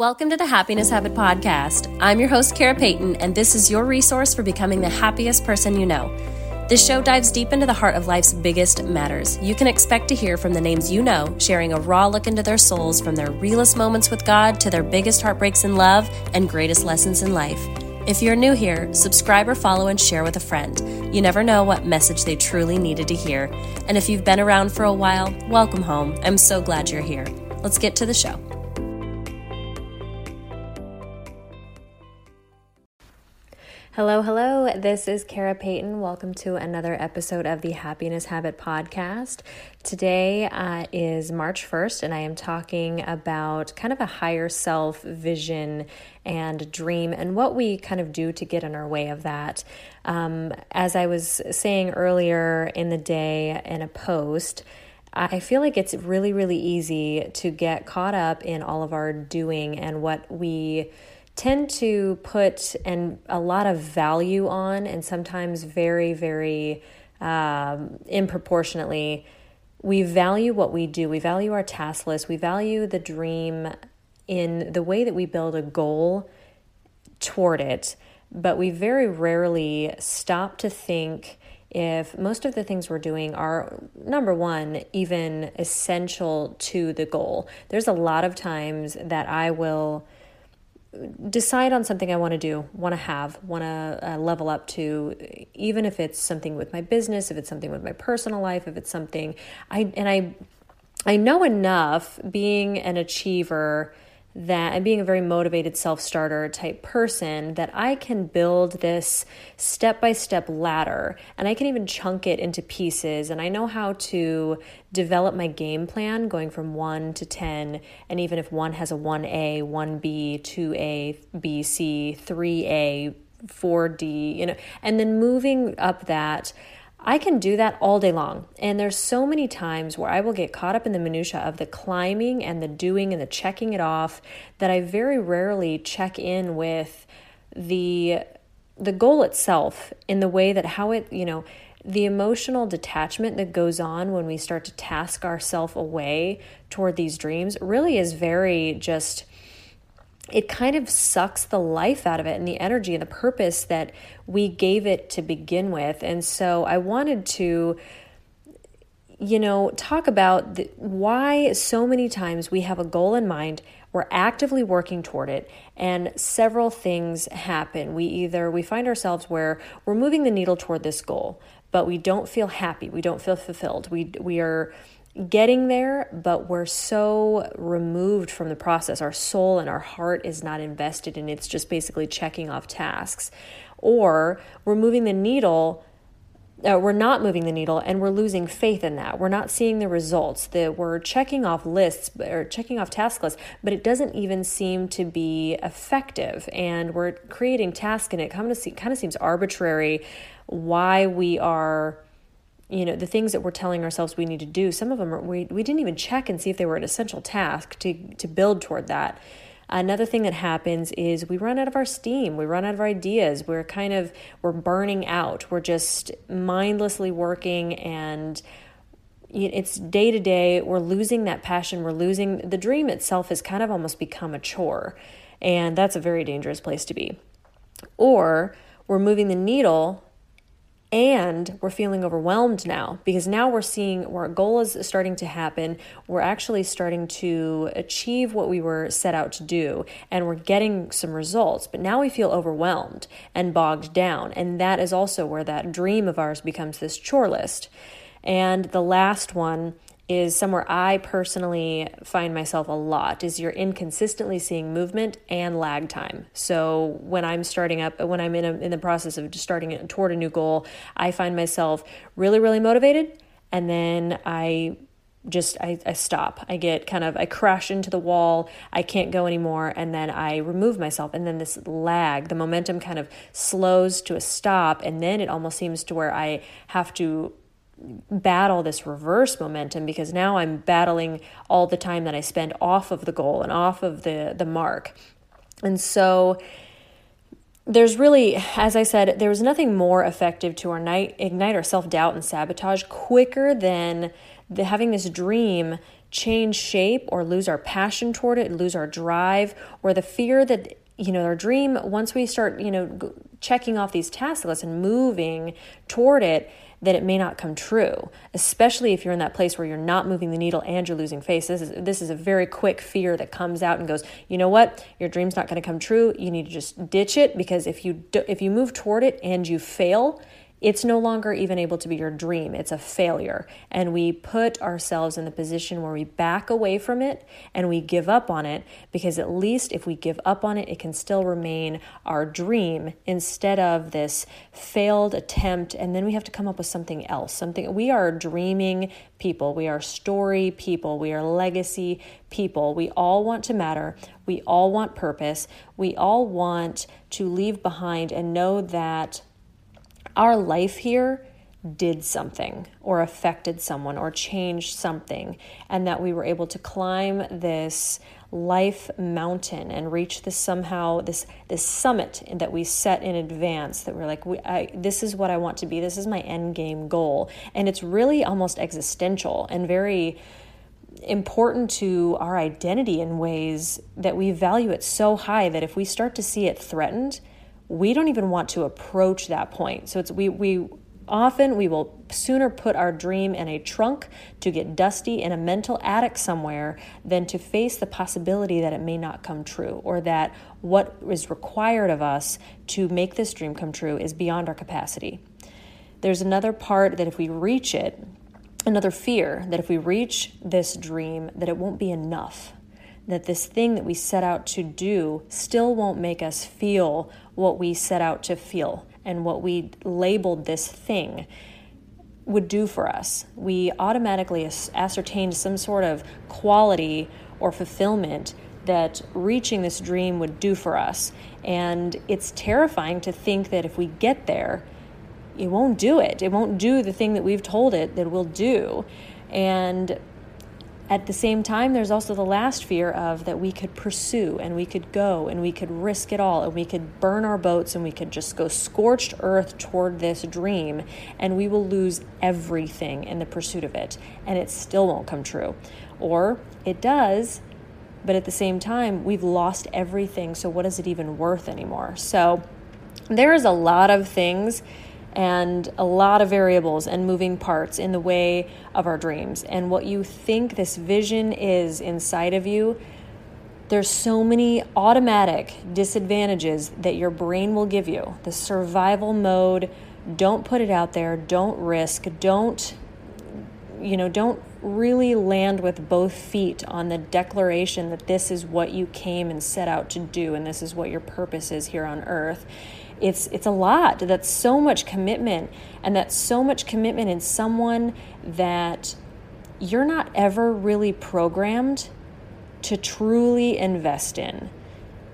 Welcome to the Happiness Habit Podcast. I'm your host, Kara Payton, and this is your resource for becoming the happiest person you know. This show dives deep into the heart of life's biggest matters. You can expect to hear from the names you know, sharing a raw look into their souls from their realest moments with God to their biggest heartbreaks in love and greatest lessons in life. If you're new here, subscribe or follow and share with a friend. You never know what message they truly needed to hear. And if you've been around for a while, welcome home. I'm so glad you're here. Let's get to the show. Hello, hello. This is Kara Payton. Welcome to another episode of the Happiness Habit Podcast. Today uh, is March 1st, and I am talking about kind of a higher self vision and dream and what we kind of do to get in our way of that. Um, as I was saying earlier in the day in a post, I feel like it's really, really easy to get caught up in all of our doing and what we tend to put and a lot of value on, and sometimes very, very um, improportionately. We value what we do. We value our task list. We value the dream in the way that we build a goal toward it, but we very rarely stop to think if most of the things we're doing are, number one, even essential to the goal. There's a lot of times that I will decide on something I want to do, want to have, want to uh, level up to, even if it's something with my business, if it's something with my personal life, if it's something I and I I know enough being an achiever that and being a very motivated self-starter type person that I can build this step-by-step ladder and I can even chunk it into pieces and I know how to develop my game plan going from 1 to 10 and even if one has a 1A, 1B, 2A, B, C, 3A, 4D, you know, and then moving up that I can do that all day long. And there's so many times where I will get caught up in the minutia of the climbing and the doing and the checking it off that I very rarely check in with the the goal itself in the way that how it, you know, the emotional detachment that goes on when we start to task ourselves away toward these dreams really is very just it kind of sucks the life out of it and the energy and the purpose that we gave it to begin with. And so I wanted to you know, talk about the, why so many times we have a goal in mind, we're actively working toward it, and several things happen. We either we find ourselves where we're moving the needle toward this goal, but we don't feel happy, we don't feel fulfilled. We we are getting there, but we're so removed from the process. Our soul and our heart is not invested in it's just basically checking off tasks. Or we're moving the needle. Uh, we're not moving the needle and we're losing faith in that. We're not seeing the results. That we're checking off lists or checking off task lists, but it doesn't even seem to be effective. And we're creating tasks and it kind of, kind of seems arbitrary why we are you know the things that we're telling ourselves we need to do some of them are, we, we didn't even check and see if they were an essential task to to build toward that. Another thing that happens is we run out of our steam we run out of our ideas we're kind of we're burning out we're just mindlessly working and it's day to day we're losing that passion we're losing the dream itself has kind of almost become a chore and that's a very dangerous place to be. Or we're moving the needle and we're feeling overwhelmed now because now we're seeing where our goal is starting to happen. We're actually starting to achieve what we were set out to do and we're getting some results. But now we feel overwhelmed and bogged down. And that is also where that dream of ours becomes this chore list. And the last one is somewhere I personally find myself a lot is you're inconsistently seeing movement and lag time. So when I'm starting up, when I'm in a, in the process of starting toward a new goal, I find myself really really motivated, and then I just I, I stop. I get kind of i crash into the wall. I can't go anymore and then i remove myself. And then this lag the momentum kind of slows to a stop and then it almost seems to where i have to battle this reverse momentum because now I'm battling all the time that I spend off of the goal and off of the the mark. And so there's really, as I said, there was nothing more effective to ignite, ignite our self doubt and sabotage quicker than the, having this dream change shape or lose our passion toward it, and lose our drive, or the fear that you know our dream once we start you know checking off these task lists and moving toward it that it may not come true, especially if you're in that place where you're not moving the needle and you're losing face. This is, this is a very quick fear that comes out and goes, you know what? Your dream's not going to come true. You need to just ditch it because if you do, if you move toward it and you fail, it's no longer even able to be your dream. It's a failure. And we put ourselves in the position where we back away from it and we give up on it because at least if we give up on it, it can still remain our dream instead of this failed attempt. And then we have to come up with something else. Something we are dreaming people, we are story people, we are legacy people. We all want to matter. We all want purpose. We all want to leave behind and know that our life here did something or affected someone or changed something, and that we were able to climb this life mountain and reach this somehow this this summit that we set in advance that we're like we, I, this is what I want to be. This is my end game goal. And it's really almost existential and very important to our identity in ways that we value it so high that if we start to see it threatened we don't even want to approach that point. So it's we we often we will sooner put our dream in a trunk to get dusty in a mental attic somewhere than to face the possibility that it may not come true or that what is required of us to make this dream come true is beyond our capacity. There's another part that if we reach it, another fear that if we reach this dream that it won't be enough that this thing that we set out to do still won't make us feel what we set out to feel and what we labeled this thing would do for us. We automatically ascertained some sort of quality or fulfillment that reaching this dream would do for us. And it's terrifying to think that if we get there, it won't do it. It won't do the thing that we've told it that will do. And at the same time, there's also the last fear of that we could pursue and we could go and we could risk it all and we could burn our boats and we could just go scorched earth toward this dream and we will lose everything in the pursuit of it and it still won't come true. Or it does, but at the same time, we've lost everything. So, what is it even worth anymore? So, there is a lot of things and a lot of variables and moving parts in the way of our dreams. And what you think this vision is inside of you, there's so many automatic disadvantages that your brain will give you. The survival mode, don't put it out there, don't risk, don't you know, don't really land with both feet on the declaration that this is what you came and set out to do and this is what your purpose is here on earth it's it's a lot. That's so much commitment and that's so much commitment in someone that you're not ever really programmed to truly invest in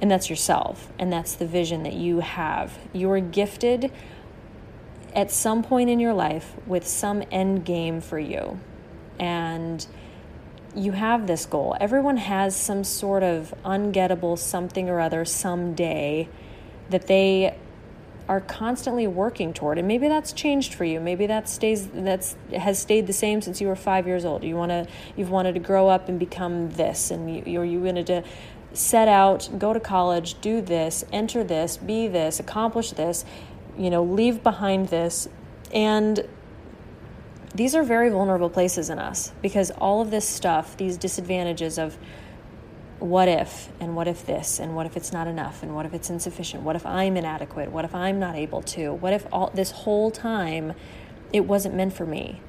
and that's yourself and that's the vision that you have. You're gifted at some point in your life with some end game for you and you have this goal. Everyone has some sort of ungettable something or other someday that they are constantly working toward and maybe that's changed for you. Maybe that stays that's has stayed the same since you were five years old. You want to you've wanted to grow up and become this and you, you're you wanted to set out go to college do this enter this be this accomplish this you know leave behind this. And these are very vulnerable places in us because all of this stuff these disadvantages of what if and what if this and what if it's not enough and what if it's insufficient? What if i'm inadequate? What if i'm not able to? What if all this whole time it wasn't meant for me?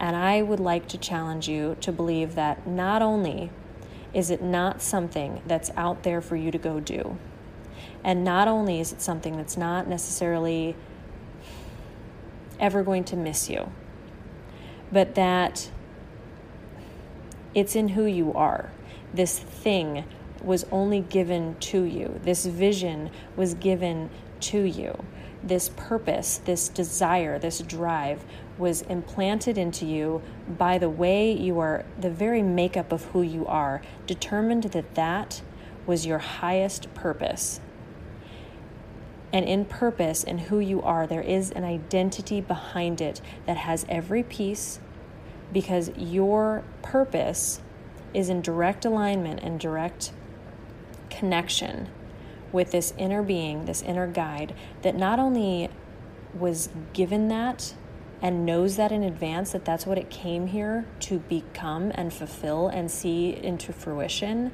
And i would like to challenge you to believe that not only is it not something that's out there for you to go do and not only is it something that's not necessarily ever going to miss you but that it's in who you are this thing was only given to you. This vision was given to you. This purpose, this desire, this drive was implanted into you by the way you are, the very makeup of who you are, determined that that was your highest purpose. And in purpose and who you are, there is an identity behind it that has every piece because your purpose is in direct alignment and direct connection with this inner being, this inner guide that not only was given that and knows that in advance that that's what it came here to become and fulfill and see into fruition,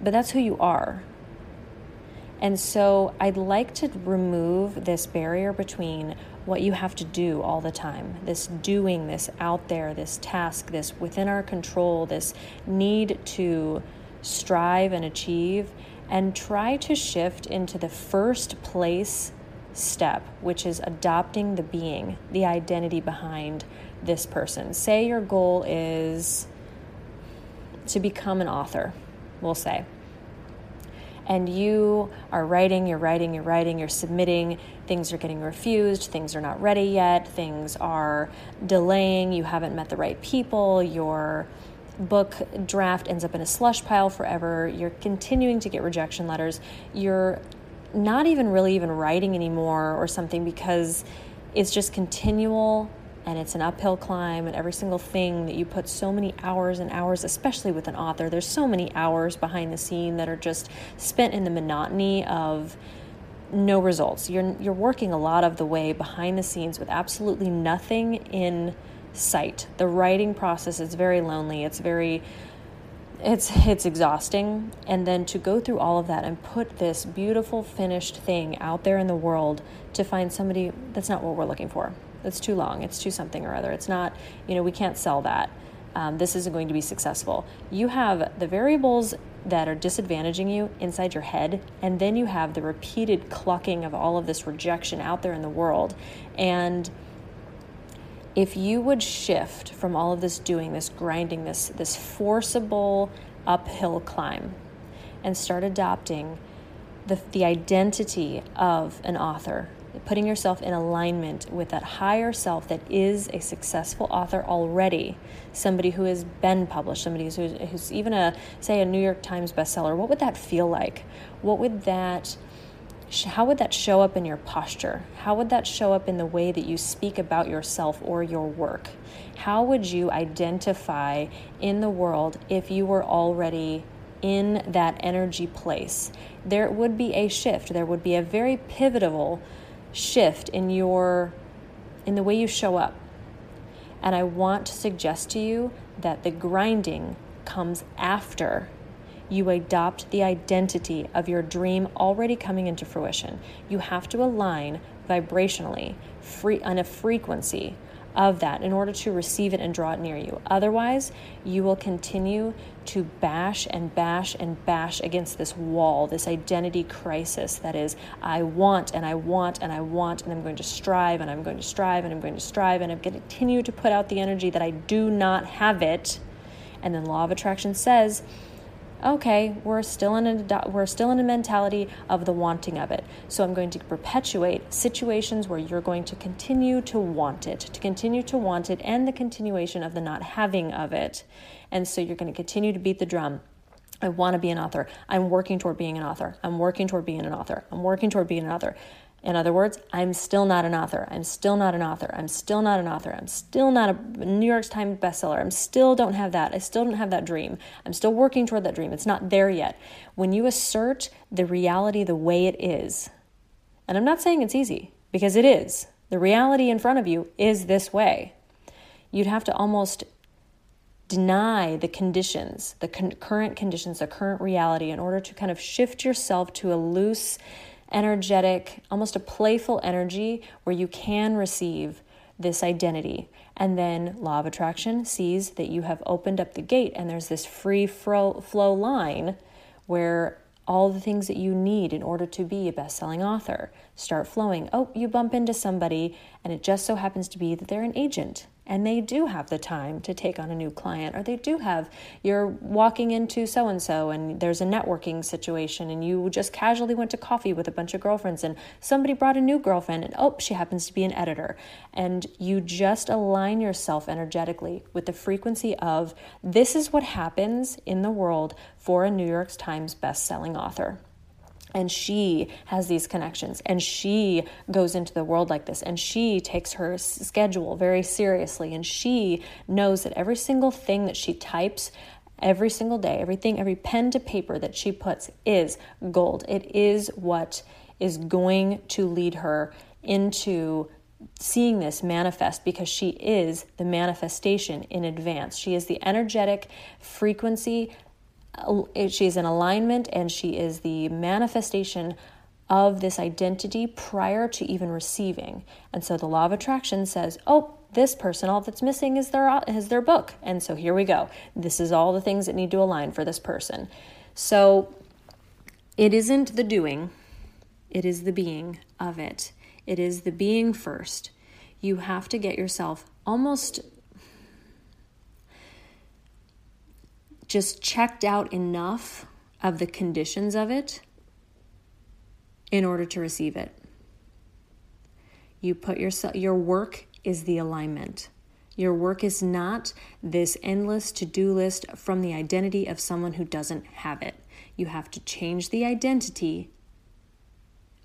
but that's who you are. And so I'd like to remove this barrier between what you have to do all the time this doing, this out there, this task, this within our control, this need to strive and achieve, and try to shift into the first place step, which is adopting the being, the identity behind this person. Say your goal is to become an author, we'll say. And you are writing, you're writing, you're writing, you're submitting, things are getting refused, things are not ready yet, things are delaying, you haven't met the right people, your book draft ends up in a slush pile forever, you're continuing to get rejection letters, you're not even really even writing anymore or something because it's just continual and it's an uphill climb and every single thing that you put so many hours and hours especially with an author there's so many hours behind the scene that are just spent in the monotony of no results. You're you're working a lot of the way behind the scenes with absolutely nothing in sight. The writing process is very lonely. It's very it's it's exhausting. And then to go through all of that and put this beautiful finished thing out there in the world to find somebody that's not what we're looking for. It's too long. It's too something or other. It's not you know we can't sell that um, this isn't going to be successful. You have the variables that are disadvantaging you inside your head and then you have the repeated clucking of all of this rejection out there in the world. And if you would shift from all of this doing, this grinding, this, this forcible uphill climb, and start adopting the, the identity of an author, putting yourself in alignment with that higher self that is a successful author already, somebody who has been published, somebody who's, who's even a, say, a New York Times bestseller, what would that feel like? What would that how would that show up in your posture? How would that show up in the way that you speak about yourself or your work? How would you identify in the world if you were already in that energy place? There would be a shift. There would be a very pivotal shift in your in the way you show up. And I want to suggest to you that the grinding comes after you adopt the identity of your dream already coming into fruition. You have to align vibrationally free, on a frequency of that in order to receive it and draw it near you. Otherwise, you will continue to bash and bash and bash against this wall, this identity crisis that is, I want and I want and I want, and I'm going to strive and I'm going to strive and I'm going to strive and I'm going to continue to put out the energy that I do not have it. And then law of attraction says, okay, we're still in a we're still in a mentality of the wanting of it. So I'm going to perpetuate situations where you're going to continue to want it, to continue to want it, and the continuation of the not having of it. And so you're going to continue to beat the drum. I want to be an author. I'm working toward being an author. I'm working toward being an author. I'm working toward being an author. In other words, I'm still not an author. I'm still not an author. I'm still not an author. I'm still not a New York Times bestseller. I'm still don't have that. I still don't have that dream. I'm still working toward that dream. It's not there yet. When you assert the reality the way it is, and I'm not saying it's easy because it is. The reality in front of you is this way. You'd have to almost deny the conditions, the con- current conditions, the current reality in order to kind of shift yourself to a loose energetic, almost a playful energy where you can receive this identity. And then law of attraction sees that you have opened up the gate and there's this free flow, line where all the things that you need in order to be a best-selling author start flowing. Oh, you bump into somebody and it just so happens to be that they're an agent and they do have the time to take on a new client, or they do have, you're walking into so and so, and there's a networking situation, and you just casually went to coffee with a bunch of girlfriends, and somebody brought a new girlfriend, and oh, she happens to be an editor. And you just align yourself energetically with the frequency of this is what happens in the world for a New York Times best-selling author and she has these connections and she goes into the world like this and she takes her schedule very seriously and she knows that every single thing that she types every single day. Everything, every pen to paper that she puts is gold. It is what is going to lead her into seeing this manifest because she is the manifestation in advance. She is the energetic frequency, uh, she is in alignment, and she is the manifestation of this identity prior to even receiving. And so the law of attraction says, oh, this person, all that's missing is their is their book. And so here we go. This is all the things that need to align for this person. So it isn't the doing, it is the being of it. It is the being first. You have to get yourself almost just checked out enough of the conditions of it in order to receive it. You put yourself your work is the alignment. Your work is not this endless to-do list from the identity of someone who doesn't have it. You have to change the identity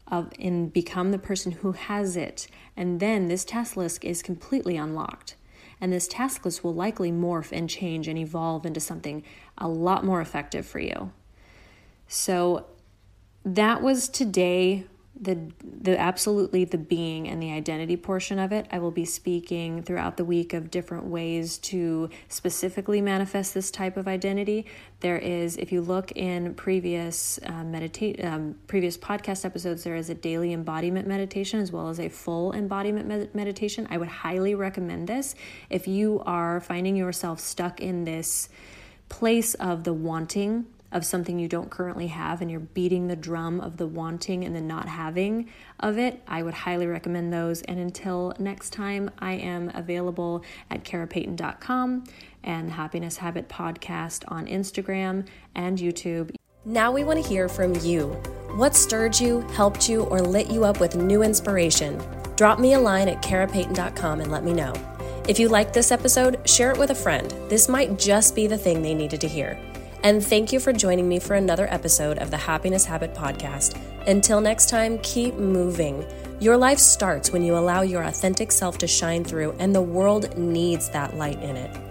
of and become the person who has it. And then this task list is completely unlocked. And this task list will likely morph and change and evolve into something a lot more effective for you. So that was today the the absolutely the being and the identity portion of it. I will be speaking throughout the week of different ways to specifically manifest this type of identity. There is, if you look in previous uh, meditate um, previous podcast episodes, there is a daily embodiment meditation as well as a full embodiment med- meditation. I would highly recommend this if you are finding yourself stuck in this place of the wanting of something you don't currently have and you're beating the drum of the wanting and the not having of it, I would highly recommend those. And until next time, I am available at carapayton.com and Happiness Habit Podcast on Instagram and YouTube. Now we want to hear from you. What stirred you, helped you, or lit you up with new inspiration? Drop me a line at carapayton.com and let me know. If you liked this episode, share it with a friend. This might just be the thing they needed to hear. And thank you for joining me for another episode of the Happiness Habit Podcast. Until next time, keep moving. Your life starts when you allow your authentic self to shine through, and the world needs that light in it.